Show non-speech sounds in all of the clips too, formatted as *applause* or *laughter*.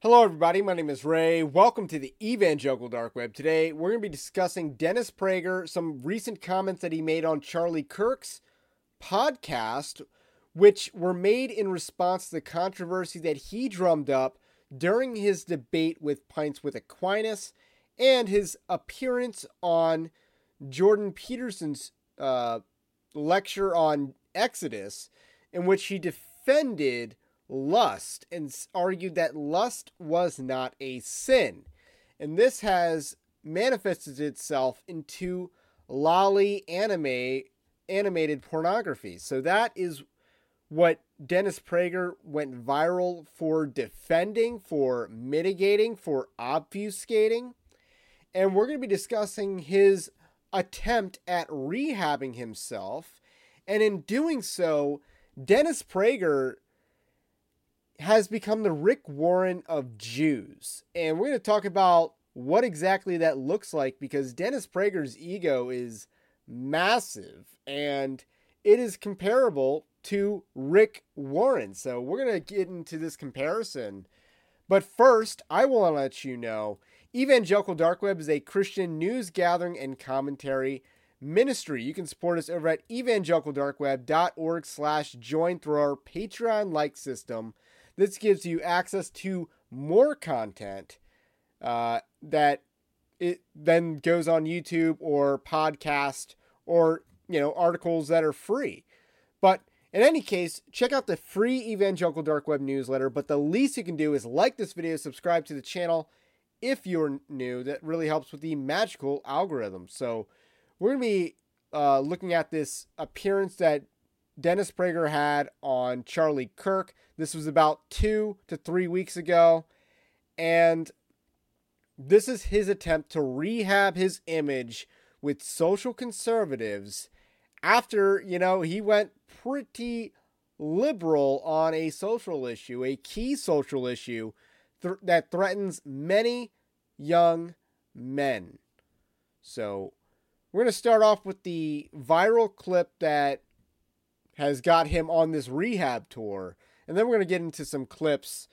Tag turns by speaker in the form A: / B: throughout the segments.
A: Hello, everybody. My name is Ray. Welcome to the Evangelical Dark Web. Today, we're going to be discussing Dennis Prager, some recent comments that he made on Charlie Kirk's podcast, which were made in response to the controversy that he drummed up during his debate with Pints with Aquinas and his appearance on Jordan Peterson's uh, lecture on Exodus, in which he defended lust and argued that lust was not a sin. And this has manifested itself into loli anime animated pornography. So that is what Dennis Prager went viral for defending, for mitigating, for obfuscating. And we're going to be discussing his attempt at rehabbing himself. And in doing so, Dennis Prager has become the Rick Warren of Jews. And we're going to talk about what exactly that looks like because Dennis Prager's ego is massive and it is comparable to Rick Warren. So we're going to get into this comparison. But first, I want to let you know Evangelical Dark Web is a Christian news gathering and commentary ministry. You can support us over at evangelicaldarkweb.org slash join through our Patreon-like system. This gives you access to more content uh, that it then goes on YouTube or podcast or you know articles that are free. But in any case, check out the free Evangelical Dark Web newsletter. But the least you can do is like this video, subscribe to the channel if you're new. That really helps with the magical algorithm. So we're gonna be uh, looking at this appearance that Dennis Prager had on Charlie Kirk. This was about two to three weeks ago. And this is his attempt to rehab his image with social conservatives after, you know, he went pretty liberal on a social issue, a key social issue th- that threatens many young men. So, we're going to start off with the viral clip that has got him on this rehab tour. And then we're going to get into some clips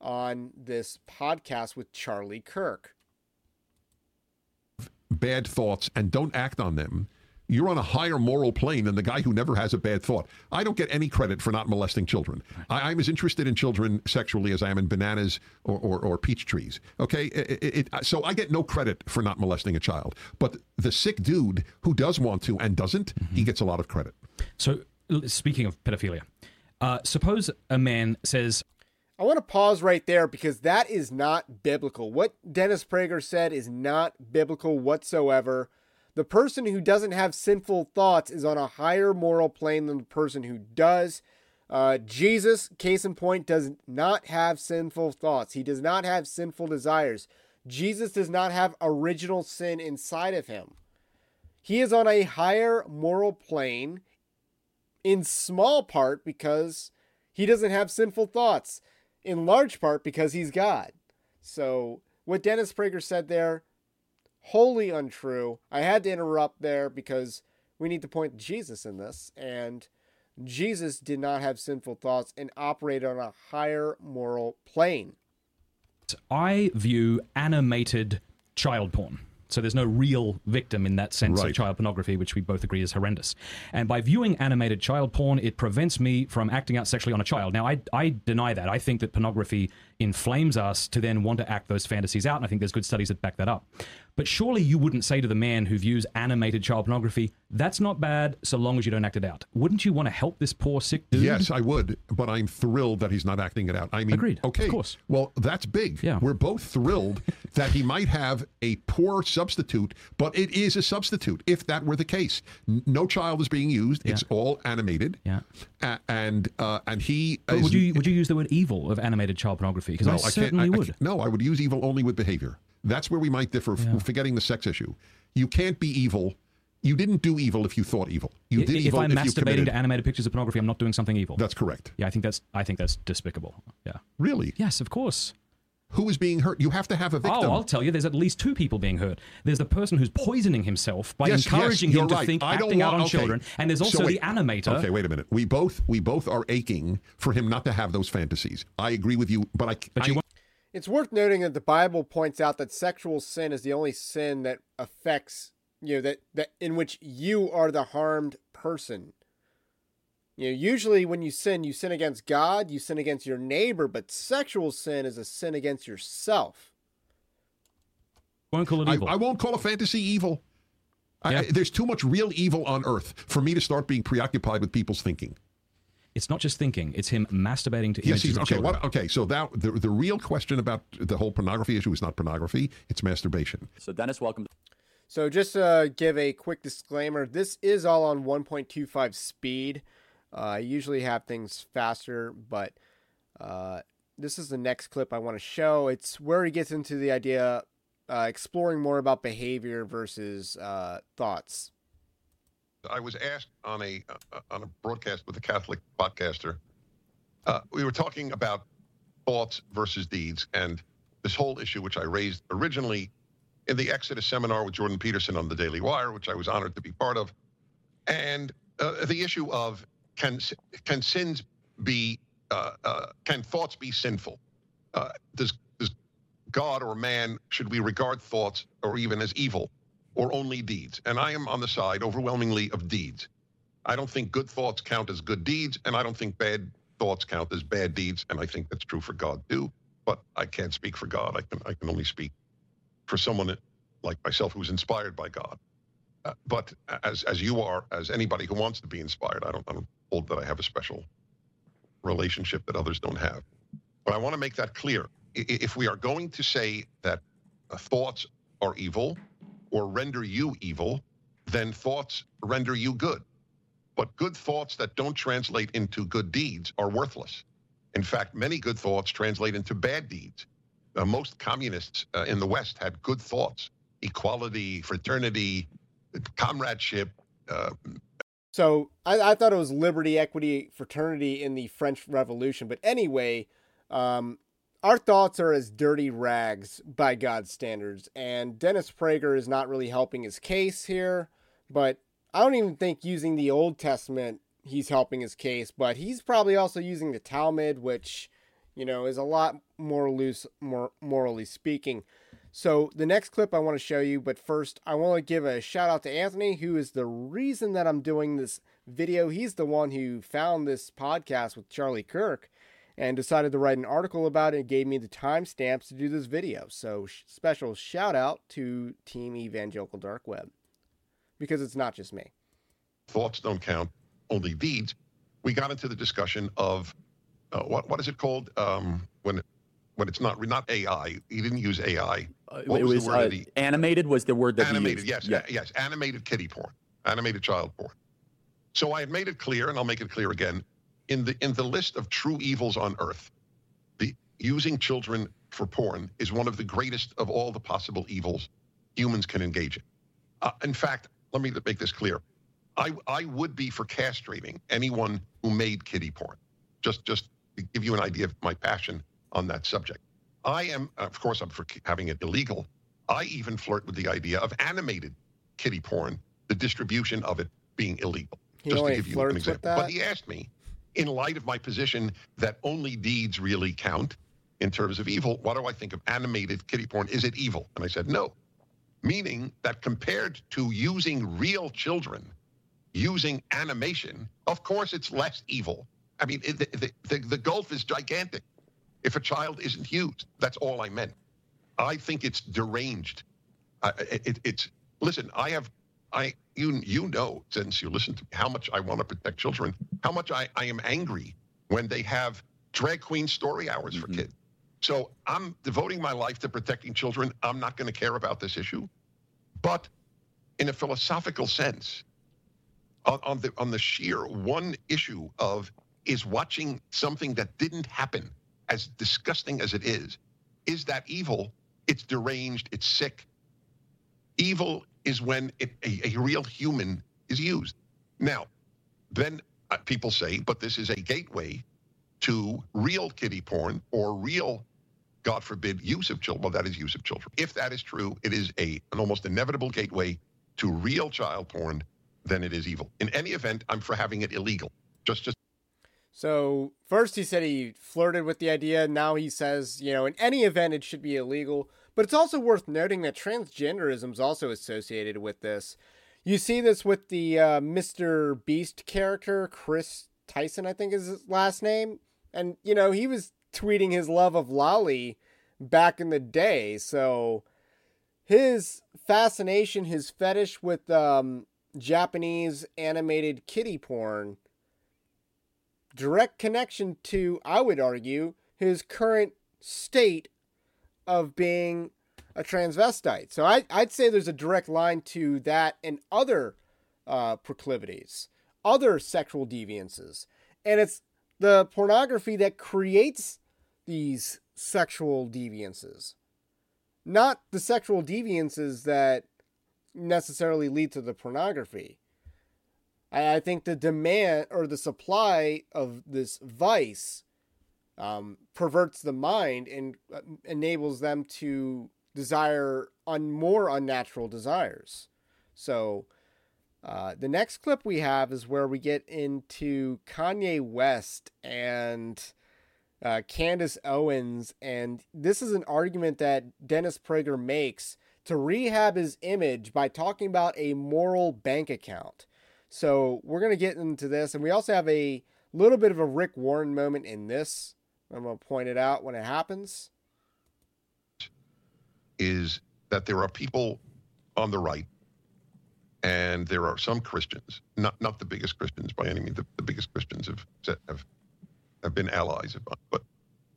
A: on this podcast with Charlie Kirk.
B: Bad thoughts and don't act on them. You're on a higher moral plane than the guy who never has a bad thought. I don't get any credit for not molesting children. I, am as interested in children sexually as I am in bananas or, or, or peach trees. Okay, it, it, it, so I get no credit for not molesting a child. But the sick dude who does want to and doesn't, mm-hmm. he gets a lot of credit.
C: So speaking of pedophilia, uh, suppose a man says,
A: I want to pause right there because that is not biblical. What Dennis Prager said is not biblical whatsoever. The person who doesn't have sinful thoughts is on a higher moral plane than the person who does. Uh, Jesus, case in point, does not have sinful thoughts. He does not have sinful desires. Jesus does not have original sin inside of him. He is on a higher moral plane in small part because he doesn't have sinful thoughts, in large part because he's God. So, what Dennis Prager said there, wholly untrue. I had to interrupt there because we need to point to Jesus in this, and Jesus did not have sinful thoughts and operated on a higher moral plane.
C: I view animated child porn So there's no real victim in that sense
D: Right.
C: of child pornography, which we both agree is horrendous. And by viewing animated child porn, it prevents me from acting out sexually on a child. Now, I, I deny that. I think that pornography inflames us to then want to act those fantasies out, and I think there's good studies that back that up. But surely you wouldn't say to the man who views animated child pornography, that's not bad so long as you don't act it out. Wouldn't you want to help this poor sick dude?
D: Yes, I would, but I'm thrilled that he's not acting it out. I mean,
C: Agreed.
D: okay.
C: Of course.
D: Well, that's big.
C: Yeah.
D: we're both thrilled *laughs* that he might have a poor substitute, but it is a substitute. If that were the case, no child is being used; yeah. it's all animated.
C: Yeah.
D: A- and uh, and he. Is-
C: would you would you use the word evil of animated child pornography? Because
D: No,
C: I
D: I
C: certainly
D: I- I
C: would.
D: can't- no, I would use evil only with behavior. That's where we might differ. f- Forgetting the sex issue, you can't be evil. You didn't do evil if you thought evil. You did
C: if
D: evil
C: I'm
D: if you
C: masturbating
D: committed.
C: to animated pictures of pornography, I'm not doing something evil.
D: That's correct.
C: yeah, I think that's I think that's despicable. Yeah.
D: Really,
C: Yes, of course.
D: who is being hurt? You have to have a oh, victim.
C: Oh, I'll tell you, there's at least two people being hurt. There's the person who's poisoning himself by
D: Yes, yes,
C: encouraging
D: you're
C: him to
D: right.
C: think
D: I don't
C: acting out on
D: okay.
C: children, and there's
D: So
C: also
D: wait.
C: the animator.
D: Okay, wait a minute. We both we both are aching for him not to have those fantasies. I agree with you, but I.
C: But
D: I,
C: you want
A: It's worth noting that the Bible points out that sexual sin is the only sin that affects you know that that in which you are the harmed person. You know, usually when you sin, you sin against God, you sin against your neighbor, but sexual sin is a sin against yourself.
C: won't call it
D: I,
C: evil.
D: I won't call a fantasy evil. I,
C: Yeah.
D: I- there's too much real evil on earth for me to start being preoccupied with people's thinking.
C: It's not just thinking; it's him masturbating to
D: Yes,
C: images
D: he's,
C: of
D: okay. What, okay, so that the the real question about the whole pornography issue is not pornography; it's masturbation.
E: So Dennis, welcome.
A: So just to give a quick disclaimer, this is all on 1.25 speed. Uh, I usually have things faster, but uh, this is the next clip I want to show. It's where he gets into the idea, uh, exploring more about behavior versus uh, thoughts.
D: I was asked on a uh, on a broadcast with a Catholic podcaster. Uh, we were talking about thoughts versus deeds, and this whole issue, which I raised originally in the Exodus seminar with Jordan Peterson on the Daily Wire, which I was honored to be part of, and uh, the issue of can can sins be uh, uh, can thoughts be sinful? Uh, does does God or man should we regard thoughts or even as evil? Or only deeds. And I am on the side overwhelmingly of deeds. I don't think good thoughts count as good deeds, and I don't think bad thoughts count as bad deeds. And I think that's true for God too. But I can't speak for God. I can I can only speak for someone like myself who's inspired by God. Uh, but as as you are, as anybody who wants to be inspired, I don't I don't hold that I have a special relationship that others don't have. But I want to make that clear. If we are going to say that uh, thoughts are evil, or render you evil, then thoughts render you good. But good thoughts that don't translate into good deeds are worthless. In fact, many good thoughts translate into bad deeds. Uh, most communists uh, in the West had good thoughts equality, fraternity, comradeship. Uh,
A: So I, I thought it was liberty, equity, fraternity in the French Revolution. But anyway, um, our thoughts are as dirty rags by God's standards. And Dennis Prager is not really helping his case here. But I don't even think using the Old Testament he's helping his case. But he's probably also using the Talmud, which, you know, is a lot more loose, more morally speaking. So the next clip I want to show you, but first I want to give a shout out to Anthony, who is the reason that I'm doing this video. He's the one who found this podcast with Charlie Kirk and decided to write an article about it and gave me the timestamps to do this video. So sh- special shout out to Team Evangelical Dark Web because it's not just me.
D: thoughts don't count, only deeds. We got into the discussion of uh, what what is it called um, when when it's not not AI. He didn't use AI.
E: Uh,
D: What
E: it
D: was the word
E: uh,
D: that he-
E: animated was the word that he
D: animated,
E: used.
D: yes,
E: Yeah.
D: a- yes, animated kiddie porn, animated child porn. So I had made it clear, and I'll make it clear again, in the in the list of true evils on earth, the using children for porn is one of the greatest of all the possible evils humans can engage in. Uh, in fact, let me make this clear. I I would be for castrating anyone who made kiddie porn. Just just to give you an idea of my passion on that subject. I am, of course, I'm for having it illegal. I even flirt with the idea of animated kiddie porn, the distribution of it being illegal.
A: He
D: just to give you an example. But he asked me, in light of my position that only deeds really count in terms of evil, what do I think of animated kiddie porn? Is it evil? And I said, no. meaning that compared to using real children, using animation, of course it's less evil. I mean, it, the, the, the gulf is gigantic. If a child isn't used, that's all I meant. I think it's deranged. Uh, it, it's listen. I have, I you you know since you listen to me how much I want to protect children, how much I, I am angry when they have drag queen story hours for mm-hmm. kids. So I'm devoting my life to protecting children. I'm not going to care about this issue, but in a philosophical sense, on, on the on the sheer one issue of is watching something that didn't happen, as disgusting as it is, is that evil? It's deranged. It's sick. Evil is when it, a, a real human is used. Now, then uh, people say, but this is a gateway to real kiddie porn or real, God forbid, use of children. Well, that is use of children. If that is true, it is a an almost inevitable gateway to real child porn. Then it is evil. In any event, I'm for having it illegal. Just, just.
A: So first he said he flirted with the idea. Now he says, you know, in any event, it should be illegal. But it's also worth noting that transgenderism is also associated with this. You see this with the uh, Mr. Beast character, Chris Tyson, I think is his last name. And, you know, he was tweeting his love of Loli back in the day. So his fascination, his fetish with um, Japanese animated kiddie porn, direct connection to, I would argue, his current state of being a transvestite. So I, I'd say there's a direct line to that and other uh, proclivities, other sexual deviances. And it's the pornography that creates these sexual deviances, not the sexual deviances that necessarily lead to the pornography. I, I think the demand or the supply of this vice um, perverts the mind and uh, enables them to desire on more unnatural desires. So uh, the next clip we have is where we get into Kanye West and uh, Candace Owens, and this is an argument that Dennis Prager makes to rehab his image by talking about a moral bank account. So we're gonna get into this, and we also have a little bit of a Rick Warren moment in this I'm going to point it out when it happens.
D: Is that there are people on the right, and there are some Christians, not not the biggest Christians by any means. The, the biggest Christians have have have been allies of but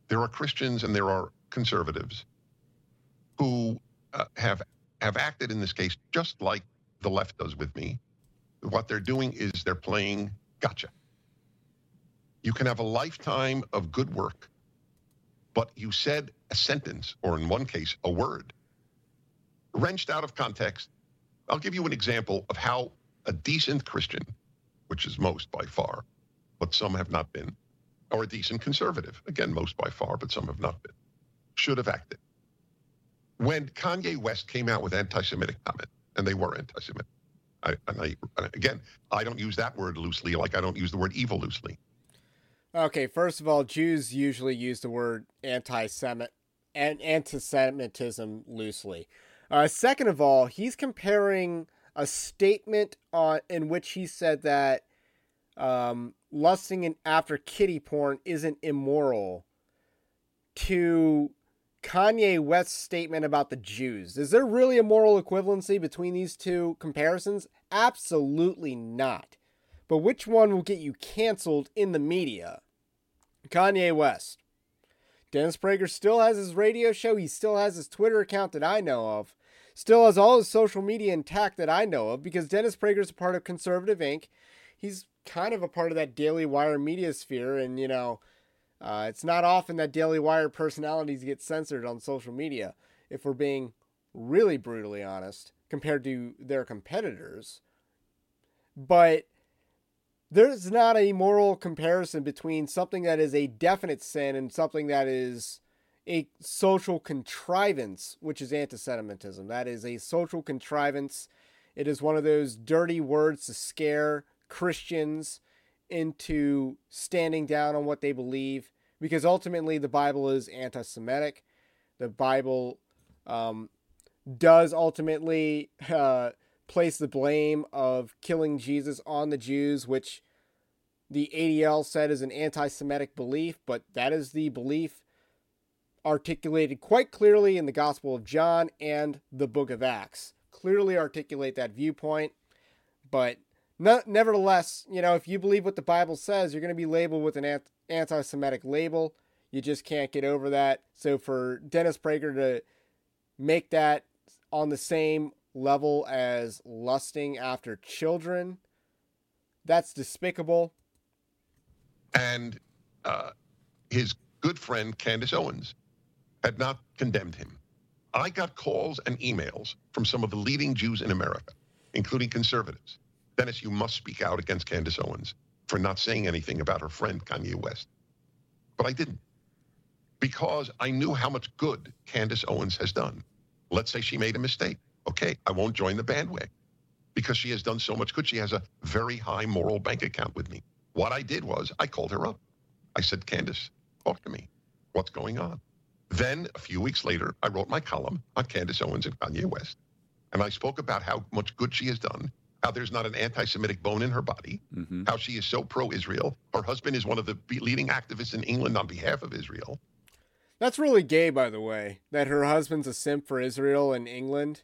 D: there are Christians and there are conservatives who uh, have have acted in this case just like the left does with me. What they're doing is they're playing gotcha. You can have a lifetime of good work, but you said a sentence, or in one case, a word, wrenched out of context. I'll give you an example of how a decent Christian, which is most by far, but some have not been, or a decent conservative, again, most by far, but some have not been, should have acted. When Kanye West came out with anti Semitic comments, and they were anti Semitic, I, and I, again, I don't use that word loosely, like I don't use the word evil loosely.
A: Okay, first of all, Jews usually use the word anti-Semite and anti-Semitism loosely. Uh, second of all, he's comparing a statement on in which he said that um, lusting in, after kiddie porn isn't immoral to Kanye West's statement about the Jews. Is there really a moral equivalency between these two comparisons? Absolutely not. But which one will get you canceled in the media? Kanye West. Dennis Prager still has his radio show. He still has his Twitter account that I know of. Still has all his social media intact that I know of because Dennis Prager is a part of Conservative Inc. He's kind of a part of that Daily Wire media sphere. And, you know, uh, it's not often that Daily Wire personalities get censored on social media, if we're being really brutally honest, compared to their competitors. But there's not a moral comparison between something that is a definite sin and something that is a social contrivance, which is anti-Semitism. That is a social contrivance. It is one of those dirty words to scare Christians into standing down on what they believe, because ultimately the Bible is anti-Semitic. The Bible um, does ultimately uh, place the blame of killing Jesus on the Jews, which the ADL said is an anti Semitic belief, but that is the belief articulated quite clearly in the Gospel of John and the book of Acts. Clearly articulate that viewpoint, but no, nevertheless, you know, if you believe what the Bible says, you're going to be labeled with an anti Semitic label. You just can't get over that. So for Dennis Prager to make that on the same level as lusting after children, that's despicable.
D: And uh, his good friend Candace Owens had not condemned him. I got calls and emails from some of the leading Jews in America, including conservatives. Dennis, you must speak out against Candace Owens for not saying anything about her friend Kanye West. But I didn't because I knew how much good Candace Owens has done. Let's say she made a mistake. Okay, I won't join the bandwagon because she has done so much good. She has a very high moral bank account with me. What I did was I called her up. I said, Candace, talk to me. What's going on? Then a few weeks later, I wrote my column on Candace Owens and Kanye West. And I spoke about how much good she has done, how there's not an anti Semitic bone in her body, mm-hmm. how she is so pro Israel. Her husband is one of the leading activists in England on behalf of Israel.
A: That's really gay, by the way, that her husband's a simp for Israel and England.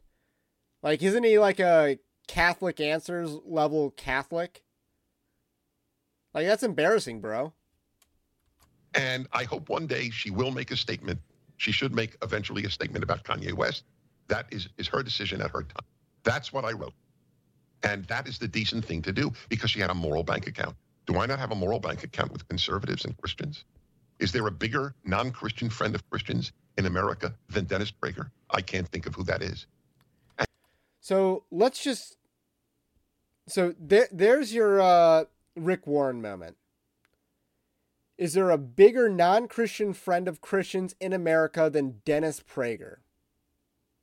A: Like, isn't he like a Catholic Answers level Catholic? Like, that's embarrassing, bro.
D: And I hope one day she will make a statement. She should make eventually a statement about Kanye West. That is, is her decision at her time. That's what I wrote. And that is the decent thing to do because she had a moral bank account. Do I not have a moral bank account with conservatives and Christians? Is there a bigger non Christian friend of Christians in America than Dennis Prager? I can't think of who that is.
A: So let's just. So there, there's your uh, Rick Warren moment. Is there a bigger non Christian friend of Christians in America than Dennis Prager?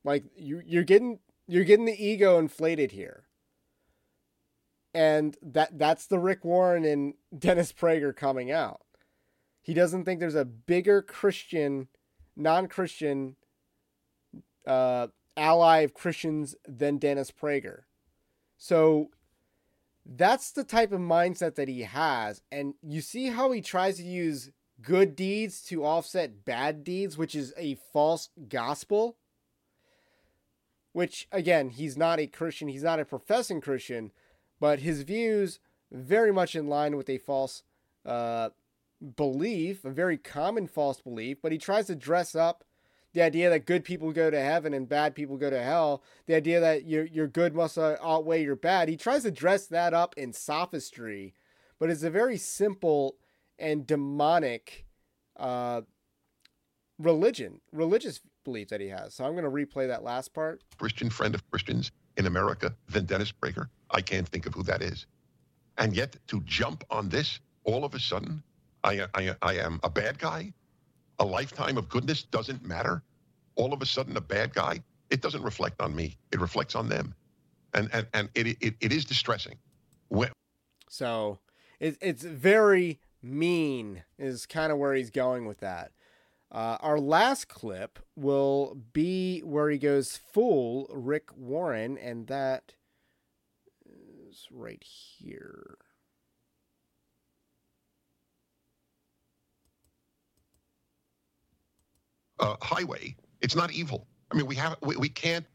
A: Like you, you're getting you're getting the ego inflated here. And that that's the Rick Warren and *laughs* Dennis Prager coming out. He doesn't think there's a bigger Christian, non Christian uh, ally of Christians than Dennis Prager. So that's the type of mindset that he has. And you see how he tries to use good deeds to offset bad deeds, which is a false gospel. Which, again, he's not a Christian, he's not a professing Christian, but his views very much in line with a false uh, belief, a very common false belief, but he tries to dress up the idea that good people go to heaven and bad people go to hell, the idea that your your good must uh, outweigh your bad. He tries to dress that up in sophistry, but it's a very simple and demonic uh, religion, religious belief that he has. So I'm going to replay that last part.
D: Christian friend of Christians in America than Dennis Prager. I can't think of who that is. And yet to jump on this all of a sudden I, I, I am a bad guy. A lifetime of goodness doesn't matter. All of a sudden, a bad guy, it doesn't reflect on me. It reflects on them. And, and, and it, it, it is distressing. When-
A: so it, it's very mean, is kind of where he's going with that. Uh, our last clip will be where he goes full Rick Warren, and that is right here.
D: Uh, highway, it's not evil. I mean, we have we, we can't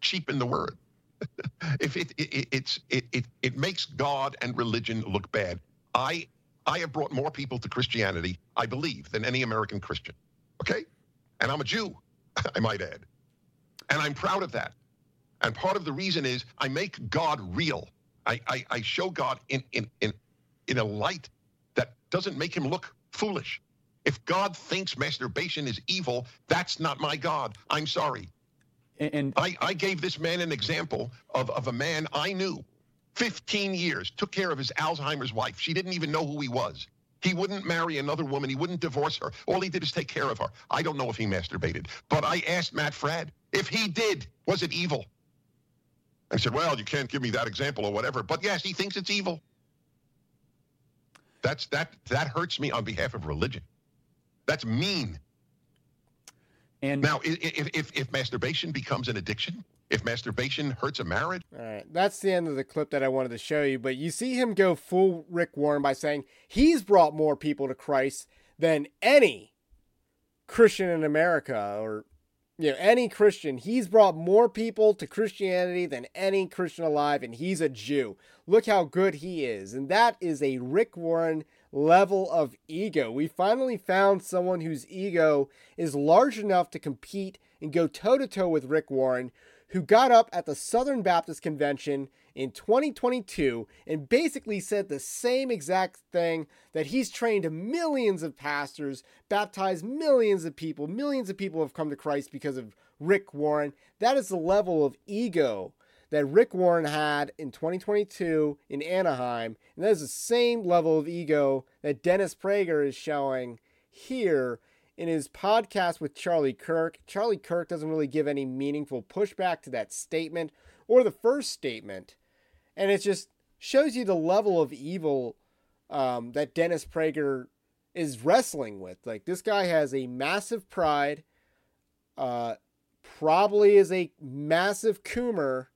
D: cheapen the word. *laughs* if it, it, it's it, it it makes God and religion look bad. I I have brought more people to Christianity, I believe, than any American Christian. Okay, and I'm a Jew, *laughs* I might add, and I'm proud of that. And part of the reason is I make God real. I I, I show God in in in in a light that doesn't make him look foolish. If God thinks masturbation is evil, that's not my God. I'm sorry. And, and I, I gave this man an example of, of a man I knew 15 years, took care of his Alzheimer's wife. She didn't even know who he was. He wouldn't marry another woman. He wouldn't divorce her. All he did is take care of her. I don't know if he masturbated, but I asked Matt Fradd if he did, was it evil? I said, well, you can't give me that example or whatever, but yes, he thinks it's evil. That's that that hurts me on behalf of religion. That's mean.
E: And
D: Now, i- i- if, if, if masturbation becomes an addiction, if masturbation hurts a marriage,
A: All right, that's the end of the clip that I wanted to show you. But you see him go full Rick Warren by saying he's brought more people to Christ than any Christian in America, or you know, any Christian. He's brought more people to Christianity than any Christian alive, and he's a Jew. Look how good he is, and that is a Rick Warren level of ego. We finally found someone whose ego is large enough to compete and go toe to toe with Rick Warren, who got up at the Southern Baptist Convention in 2022 and basically said the same exact thing that he's trained millions of pastors, baptized millions of people, millions of people have come to Christ because of Rick Warren. That is the level of ego that Rick Warren had in 2022 in Anaheim, and that is the same level of ego that Dennis Prager is showing here in his podcast with Charlie Kirk. Charlie Kirk doesn't really give any meaningful pushback to that statement or the first statement, and it just shows you the level of evil um, that Dennis Prager is wrestling with. Like this guy has a massive pride, uh, probably is a massive coomer,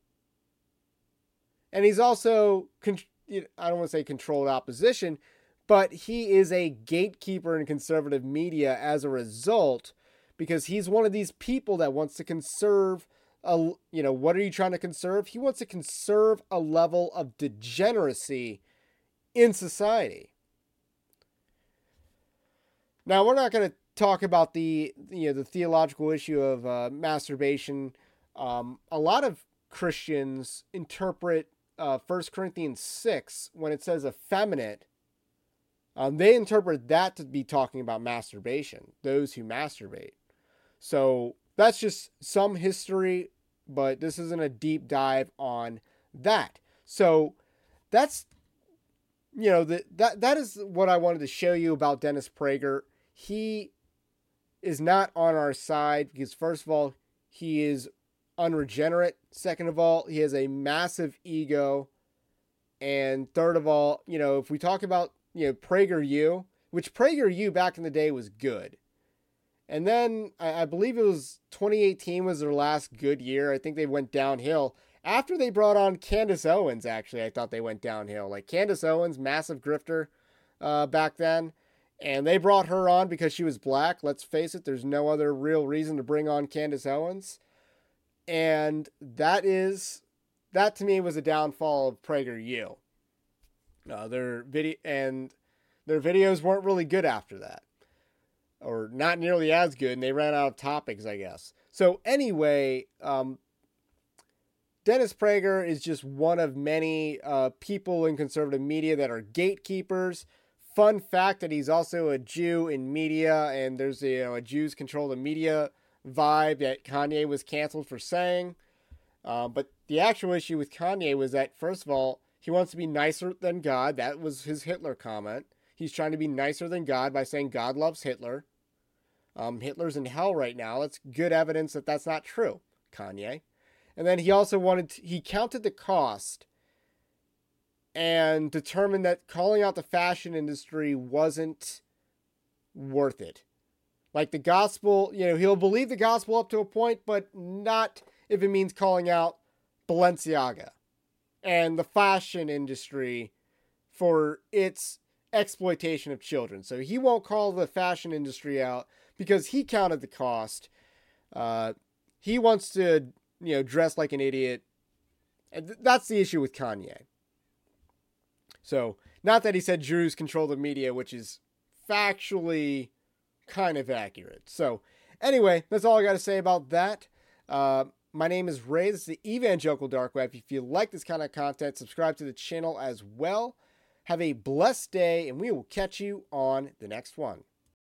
A: and he's also con- I don't want to say controlled opposition, but he is a gatekeeper in conservative media as a result because he's one of these people that wants to conserve a you know what are you trying to conserve? He wants to conserve a level of degeneracy in society. Now we're not going to talk about the you know the theological issue of uh, masturbation. Um, a lot of christians interpret uh, 1 corinthians 6 when it says effeminate um, they interpret that to be talking about masturbation those who masturbate so that's just some history but this isn't a deep dive on that so that's you know that that that is what I wanted to show you about Dennis Prager. He is not on our side because first of all, he is unregenerate. Second of all, he has a massive ego. And third of all, you know, if we talk about, you know, Prager U, which Prager U back in the day was good. And then I, I believe it was 2018 was their last good year. I think they went downhill after they brought on Candace Owens, actually, I thought they went downhill. Like Candace Owens, massive grifter uh, back then. And they brought her on because she was black. Let's face it, there's no other real reason to bring on Candace Owens. And that is, that to me was a downfall of PragerU. Uh, their video and their videos weren't really good after that, or not nearly as good, and they ran out of topics, I guess. So anyway, um, Dennis Prager is just one of many uh, people in conservative media that are gatekeepers. Fun fact that he's also a Jew in media, and there's you know, a Jews control the media vibe that Kanye was canceled for saying. Uh, but the actual issue with Kanye was that, first of all, he wants to be nicer than God. That was his Hitler comment. He's trying to be nicer than God by saying God loves Hitler. Um, Hitler's in hell right now. That's good evidence that that's not true, Kanye. And then he also wanted, to, he counted the cost and determined that calling out the fashion industry wasn't worth it. Like the gospel, you know, he'll believe the gospel up to a point, but not if it means calling out Balenciaga and the fashion industry for its exploitation of children. So he won't call the fashion industry out because he counted the cost. Uh, he wants to, you know, dress like an idiot. And th- that's the issue with Kanye. So, not that he said Jews control the media, which is factually kind of accurate. So, anyway, that's all I got to say about that. Uh, my name is Ray. This is the Evangelical Dark Web. If you like this kind of content, subscribe to the channel as well. Have a blessed day, and we will catch you on the next one.